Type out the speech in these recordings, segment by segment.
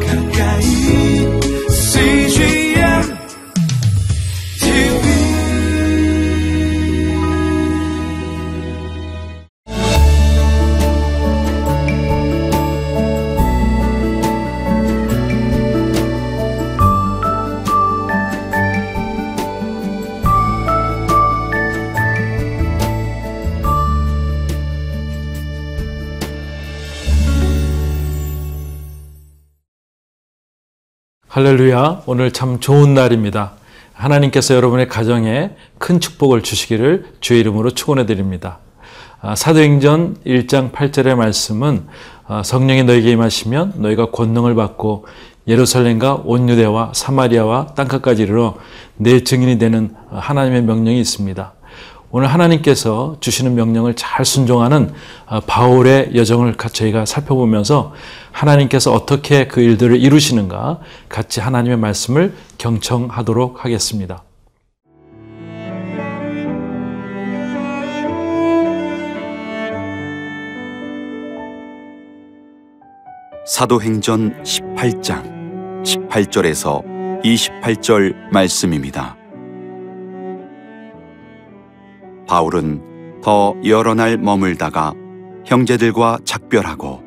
가까 할렐루야. 오늘 참 좋은 날입니다. 하나님께서 여러분의 가정에 큰 축복을 주시기를 주의 이름으로 축원해 드립니다. 아, 사도행전 1장 8절의 말씀은 아, 성령이 너에게 임하시면 너희가 권능을 받고 예루살렘과 온 유대와 사마리아와 땅끝까지 이르러 내 증인이 되는 하나님의 명령이 있습니다. 오늘 하나님께서 주시는 명령을 잘 순종하는 아, 바울의 여정을 저희가 살펴보면서 하나님께서 어떻게 그 일들을 이루시는가 같이 하나님의 말씀을 경청하도록 하겠습니다. 사도행전 18장 18절에서 28절 말씀입니다. 바울은 더 여러 날 머물다가 형제들과 작별하고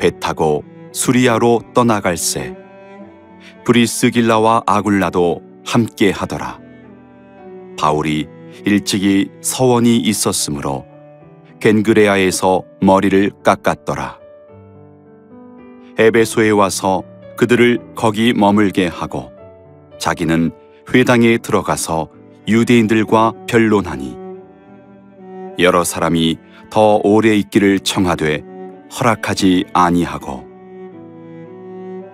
배 타고 수리아로 떠나갈새 브리스길라와 아굴라도 함께 하더라. 바울이 일찍이 서원이 있었으므로 겐그레아에서 머리를 깎았더라. 에베소에 와서 그들을 거기 머물게 하고 자기는 회당에 들어가서 유대인들과 변론하니 여러 사람이 더 오래 있기를 청하되 허락하지 아니하고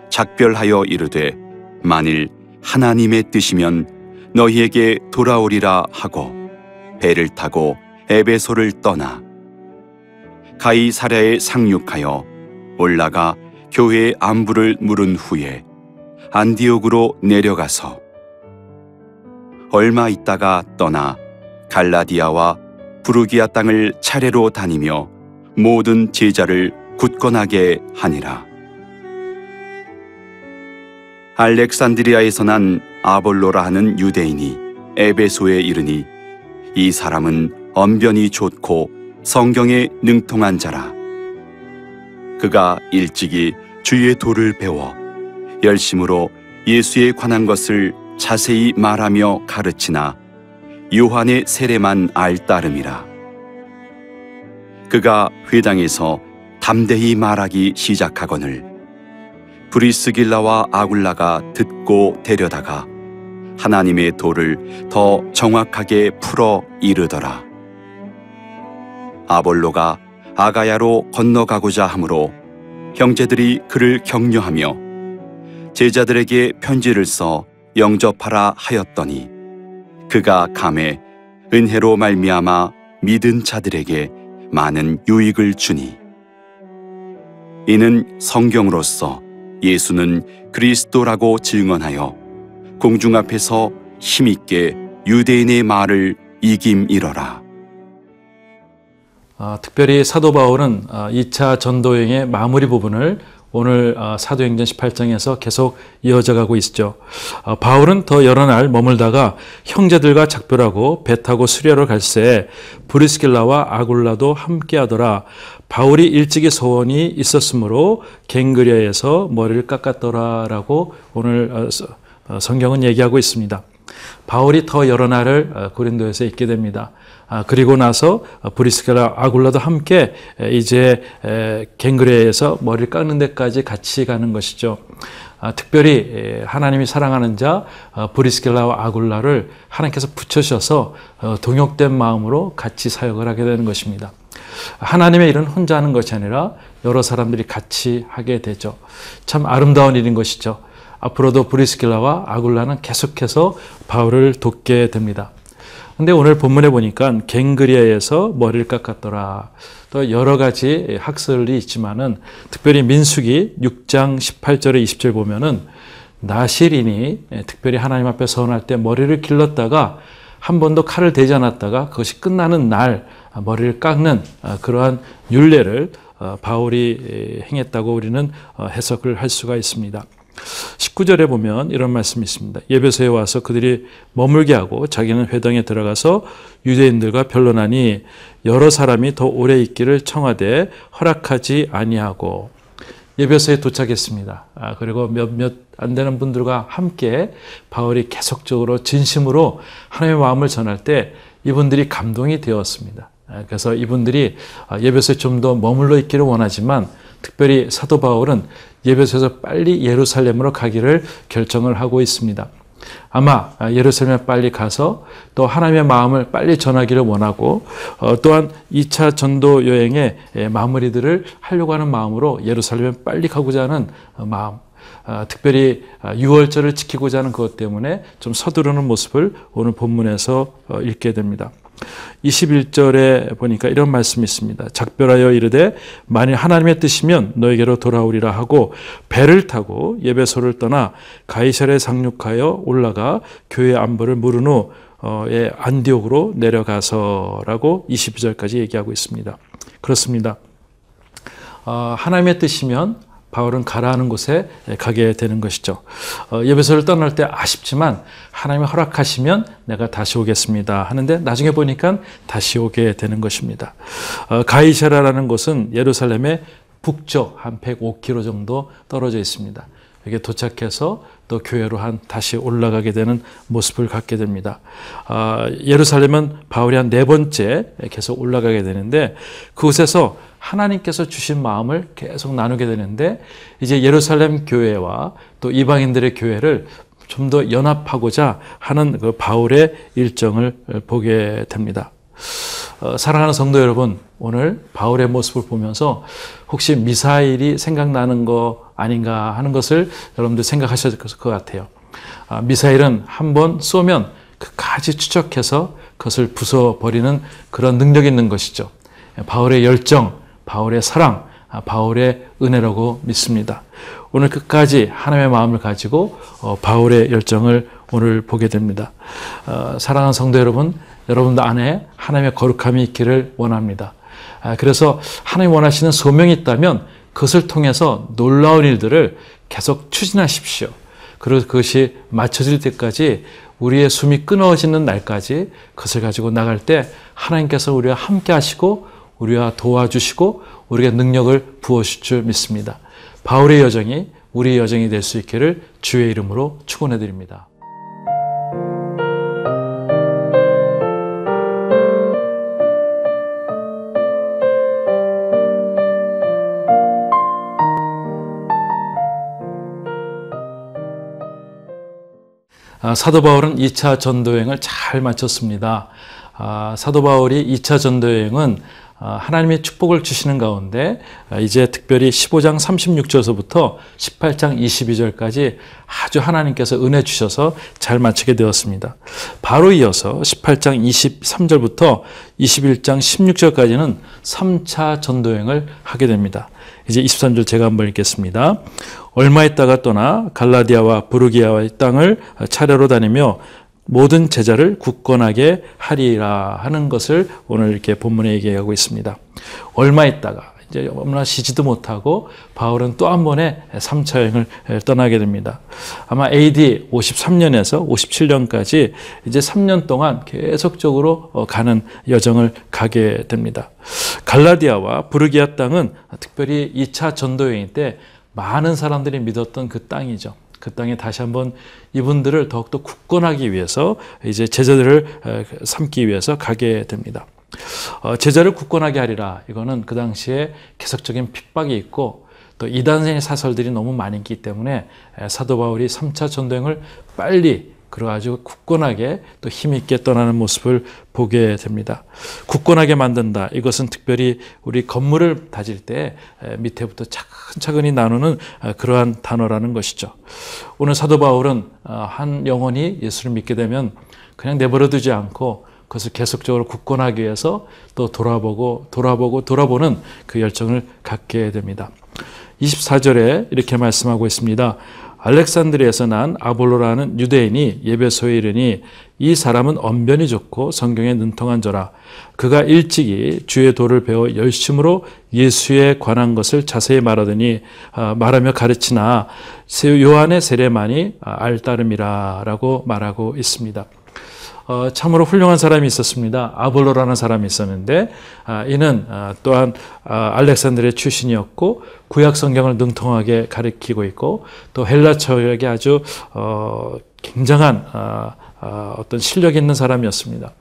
작별하여 이르되 만일 하나님의 뜻이면 너희에게 돌아오리라 하고 배를 타고 에베소를 떠나 가이사랴에 상륙하여 올라가 교회의 안부를 물은 후에 안디옥으로 내려가서 얼마 있다가 떠나 갈라디아와 부르기아 땅을 차례로 다니며 모든 제자를 굳건하게 하니라. 알렉산드리아에서 난 아볼로라 하는 유대인이 에베소에 이르니 이 사람은 언변이 좋고 성경에 능통한 자라. 그가 일찍이 주의 도를 배워 열심으로 예수에 관한 것을 자세히 말하며 가르치나 요한의 세례만 알 따름이라. 그가 회당에서 담대히 말하기 시작하거늘 브리스길라와 아굴라가 듣고 데려다가 하나님의 도를 더 정확하게 풀어 이르더라. 아볼로가 아가야로 건너가고자 하므로 형제들이 그를 격려하며 제자들에게 편지를 써 영접하라 하였더니 그가 감에 은혜로 말미암아 믿은 자들에게 많은 유익을 주니 이는 성경으로서 예수는 그리스도라고 증언하여 공중 앞에서 힘있게 유대인의 말을 이김이러라. 아, 특별히 사도 바울은 아, 2차 전도행의 마무리 부분을 오늘 아, 사도행전 18장에서 계속 이어져 가고 있죠. 아, 바울은 더 여러 날 머물다가 형제들과 작별하고 배 타고 수리아로 갈새 브리스길라와 아굴라도 함께하더라. 바울이 일찍이 소원이 있었으므로 갱그리아에서 머리를 깎았더라라고 오늘 어, 성경은 얘기하고 있습니다. 바울이 더 여러 날을 어, 고린도에서 있게 됩니다. 아, 그리고 나서 어, 브리스겔라 아굴라도 함께 에, 이제 에, 갱그레에서 머리를 깎는 데까지 같이 가는 것이죠. 아, 특별히 에, 하나님이 사랑하는 자 어, 브리스겔라와 아굴라를 하나님께서 붙여셔서 어, 동역된 마음으로 같이 사역을 하게 되는 것입니다. 하나님의 일은 혼자 하는 것이 아니라 여러 사람들이 같이 하게 되죠. 참 아름다운 일인 것이죠. 앞으로도 브리스길라와 아굴라는 계속해서 바울을 돕게 됩니다. 근데 오늘 본문에 보니까 갱그리아에서 머리를 깎았더라. 또 여러 가지 학설이 있지만은 특별히 민수기 6장 18절에 20절 보면은 나실인이 특별히 하나님 앞에 서원할 때 머리를 길렀다가 한 번도 칼을 대지 않았다가 그것이 끝나는 날 머리를 깎는 그러한 율례를 어, 바울이 에, 행했다고 우리는 어, 해석을 할 수가 있습니다. 19절에 보면 이런 말씀이 있습니다. 예배소에 와서 그들이 머물게 하고 자기는 회당에 들어가서 유대인들과 변론하니 여러 사람이 더 오래 있기를 청하되 허락하지 아니하고 예배소에 도착했습니다. 아, 그리고 몇몇 안 되는 분들과 함께 바울이 계속적으로 진심으로 하나님의 마음을 전할 때 이분들이 감동이 되었습니다. 아, 그래서 이분들이 아, 예배소에 좀 더 머물러 있기를 원하지만 특별히 사도 바울은 예배소에서 빨리 예루살렘으로 가기를 결정을 하고 있습니다. 아마 예루살렘에 빨리 가서 또 하나님의 마음을 빨리 전하기를 원하고 어, 또한 2차 전도 여행의 마무리들을 하려고 하는 마음으로 예루살렘에 빨리 가고자 하는 어, 마음 아, 특별히 6월절을 지키고자 하는 그것 때문에 좀 서두르는 모습을 오늘 본문에서 어, 읽게 됩니다. 21절에 보니까 이런 말씀이 있습니다. 작별하여 이르되 만일 하나님의 뜻이면 너에게로 돌아오리라 하고 배를 타고 예배소를 떠나 가이사에 상륙하여 올라가 교회 안부를 물은 후 어, 예, 안디옥으로 내려가서라고 22절까지 얘기하고 있습니다. 그렇습니다. 어, 하나님의 뜻이면 바울은 가라하는 곳에 가게 되는 것이죠. 어, 예배소를 떠날 때 아쉽지만 하나님이 허락하시면 내가 다시 오겠습니다 하는데 나중에 보니까 다시 오게 되는 것입니다. 어, 가이샤라라는 곳은 예루살렘의 북쪽 한 105km 정도 떨어져 있습니다. 여기에 도착해서 또 교회로 한 다시 올라가게 되는 모습을 갖게 됩니다. 아, 예루살렘은 바울이 한 네 번째 계속 올라가게 되는데 그곳에서 하나님께서 주신 마음을 계속 나누게 되는데 이제 예루살렘 교회와 또 이방인들의 교회를 좀 더 연합하고자 하는 그 바울의 일정을 보게 됩니다. 어, 사랑하는 성도 여러분, 오늘 바울의 모습을 보면서 혹시 미사일이 생각나는 거 아닌가 하는 것을 여러분들 생각하셔야 될것 같아요. 아, 미사일은 한 번 쏘면 그까지 추적해서 그것을 부숴버리는 그런 능력이 있는 것이죠. 바울의 열정, 바울의 사랑, 아, 바울의 은혜라고 믿습니다. 오늘 끝까지 하나님의 마음을 가지고 어, 바울의 열정을 오늘 보게 됩니다. 어, 사랑하는 성도 여러분, 여러분들 안에 하나님의 거룩함이 있기를 원합니다. 아, 그래서 하나님 원하시는 소명이 있다면 그것을 통해서 놀라운 일들을 계속 추진하십시오. 그리고 그것이 맞춰질 때까지 우리의 숨이 끊어지는 날까지 그것을 가지고 나갈 때 하나님께서 우리와 함께 하시고 우리와 도와주시고 우리에게 능력을 부어주실 줄 믿습니다. 바울의 여정이 우리의 여정이 될 수 있기를 주의 이름으로 축원해 드립니다. 사도 바울은 2차 전도여행을 잘 마쳤습니다. 아, 사도 바울이 2차 전도여행은 아, 하나님의 축복을 주시는 가운데 이제 특별히 15장 36절서부터 18장 22절까지 아주 하나님께서 은혜 주셔서 잘 마치게 되었습니다. 바로 이어서 18장 23절부터 21장 16절까지는 3차 전도여행을 하게 됩니다. 이제 23절 제가 한번 읽겠습니다. 얼마 있다가 떠나 갈라디아와 부르기아의 땅을 차례로 다니며 모든 제자를 굳건하게 하리라 하는 것을 오늘 이렇게 본문에 얘기하고 있습니다. 얼마 있다가 이제 얼마 쉬지도 못하고 바울은 또 한 번의 3차 여행을 떠나게 됩니다. 아마 AD 53년에서 57년까지 이제 3년 동안 계속적으로 어, 가는 여정을 가게 됩니다. 갈라디아와 부르기아 땅은 특별히 2차 전도 여행 때 많은 사람들이 믿었던 그 땅이죠. 그 땅에 다시 한번 이분들을 더욱더 굳건하기 위해서 이제 제자들을 삼기 위해서 가게 됩니다. 어, 제자를 굳건하게 하리라. 이거는 그 당시에 계속적인 핍박이 있고 또 이단의 사설들이 너무 많이 있기 때문에 사도 바울이 3차 전도행을 빨리 그래가지고 굳건하게 또 힘있게 떠나는 모습을 보게 됩니다. 굳건하게 만든다. 이것은 특별히 우리 건물을 다질 때 밑에부터 차근차근히 나누는 그러한 단어라는 것이죠. 오늘 사도 바울은 어, 한 영혼이 예수를 믿게 되면 그냥 내버려 두지 않고 그것을 계속적으로 굳건하기 위해서 또 돌아보고 돌아보고 돌아보는 그 열정을 갖게 됩니다. 24절에 이렇게 말씀하고 있습니다. 알렉산드리아에서 난 아볼로라는 유대인이 예배소에 이르니 이 사람은 언변이 좋고 성경에 능통한 자라 그가 일찍이 주의 도를 배워 열심으로 예수에 관한 것을 자세히 말하더니 아, 말하며 가르치나 요한의 세례만이 알따름이라라고 말하고 있습니다. 어, 참으로 훌륭한 사람이 있었습니다. 아볼로라는 사람이 있었는데 아, 이는 아, 또한 아, 알렉산드리아 출신이었고 구약 성경을 능통하게 가르치고 있고 또 헬라 철학에 아주 어, 굉장한 아, 아, 어떤 실력 있는 사람이었습니다.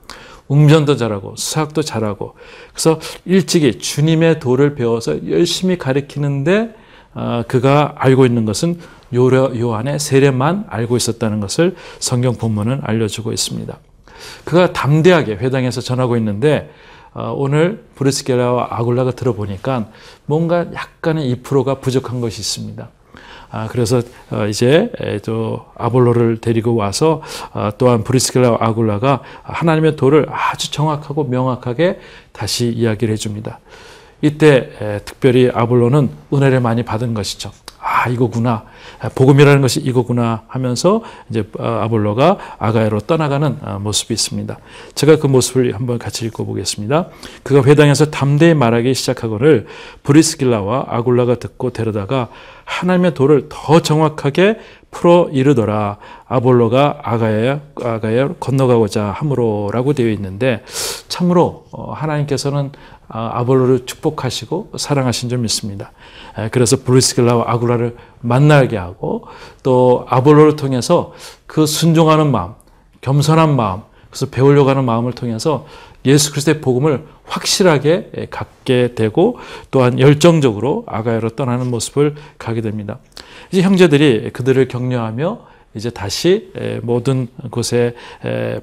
웅변도 잘하고 수학도 잘하고 그래서 일찍이 주님의 도를 배워서 열심히 가르치는데 어, 그가 알고 있는 것은 요한의 세례만 알고 있었다는 것을 성경 본문은 알려주고 있습니다. 그가 담대하게 회당에서 전하고 있는데 어, 오늘 브리스겔라와 아굴라가 들어보니까 뭔가 약간의 2%가 부족한 것이 있습니다. 아, 그래서 어, 이제 또 아볼로를 데리고 와서 어, 또한 브리스겔라와 아굴라가 하나님의 도를 아주 정확하고 명확하게 다시 이야기를 해줍니다. 이때 특별히 아볼로는 은혜를 많이 받은 것이죠. 아, 이거구나. 복음이라는 것이 이거구나 하면서 이제 어, 아볼로가 아가야로 떠나가는 어, 모습이 있습니다. 제가 그 모습을 한번 같이 읽어보겠습니다. 그가 회당에서 담대히 말하기 시작하거를 브리스길라와 아굴라가 듣고 데려다가 하나님의 도를 더 정확하게 풀어 이르더라. 아볼로가 아가야 아가야 건너가고자 함으로라고 되어 있는데 참으로 어, 하나님께서는 아볼로를 축복하시고 사랑하신 점 있습니다. 그래서 브리스길라와 아굴라를 만나게 하고 또 아볼로를 통해서 그 순종하는 마음, 겸손한 마음, 그래서 배우려고 하는 마음을 통해서 예수 그리스도의 복음을 확실하게 갖게 되고 또한 열정적으로 아가야로 떠나는 모습을 가게 됩니다. 이제 형제들이 그들을 격려하며 이제 다시 모든 곳에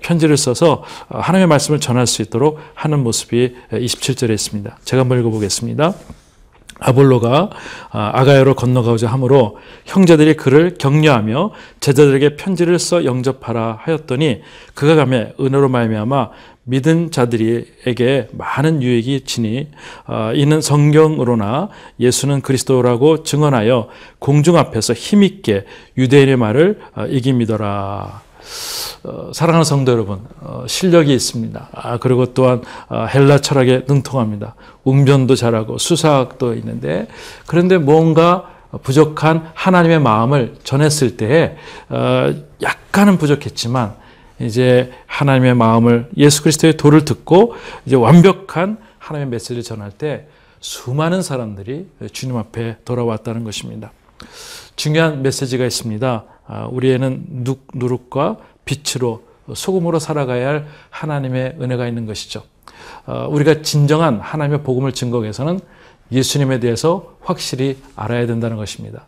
편지를 써서 하나님의 말씀을 전할 수 있도록 하는 모습이 27절에 있습니다. 제가 한번 읽어보겠습니다. 아볼로가 아, 아가야로 건너가고자 하므로 형제들이 그를 격려하며 제자들에게 편지를 써 영접하라 하였더니 그가 가매 은혜로 말미암아 믿은 자들에게 많은 유익이 지니 아, 이는 성경으로나 예수는 그리스도라고 증언하여 공중 앞에서 힘있게 유대인의 말을 아, 이깁니더라. 어, 사랑하는 성도 여러분, 어, 실력이 있습니다. 아, 그리고 또한 어, 헬라 철학에 능통합니다. 웅변도 잘하고 수사학도 있는데 그런데 뭔가 부족한 하나님의 마음을 전했을 때 어, 약간은 부족했지만 이제 하나님의 마음을 예수 그리스도의 도를 듣고 이제 완벽한 하나님의 메시지를 전할 때 수많은 사람들이 주님 앞에 돌아왔다는 것입니다. 중요한 메시지가 있습니다. 아, 우리에는 누룩과 빛으로 소금으로 살아가야 할 하나님의 은혜가 있는 것이죠. 어, 우리가 진정한 하나님의 복음을 증거하기 위해서는 예수님에 대해서 확실히 알아야 된다는 것입니다.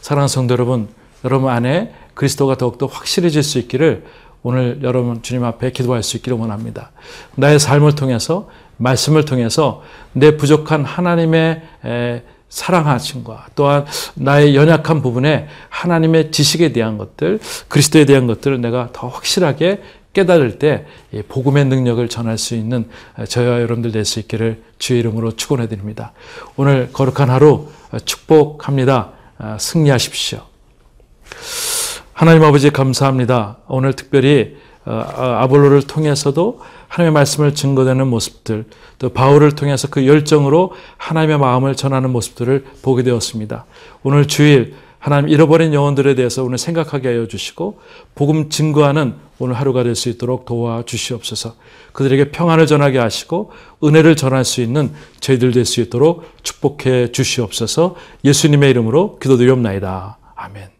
사랑하는 성도 여러분, 여러분 안에 그리스도가 더욱더 확실해질 수 있기를 오늘 여러분 주님 앞에 기도할 수 있기를 원합니다. 나의 삶을 통해서 말씀을 통해서 내 부족한 하나님의 사랑하심과 또한 나의 연약한 부분에 하나님의 지식에 대한 것들, 그리스도에 대한 것들을 내가 더 확실하게 깨달을 때 복음의 능력을 전할 수 있는 저와 여러분들 될 수 있기를 주의 이름으로 축원해 드립니다. 오늘 거룩한 하루 축복합니다. 승리하십시오. 하나님 아버지 감사합니다. 오늘 특별히 아볼로를 통해서도 하나님의 말씀을 증거되는 모습들, 또 바울을 통해서 그 열정으로 하나님의 마음을 전하는 모습들을 보게 되었습니다. 오늘 주일 하나님 잃어버린 영혼들에 대해서 오늘 생각하게 하여 주시고 복음 증거하는 오늘 하루가 될 수 있도록 도와 주시옵소서. 그들에게 평안을 전하게 하시고 은혜를 전할 수 있는 저희들 될 수 있도록 축복해 주시옵소서. 예수님의 이름으로 기도드리옵나이다. 아멘.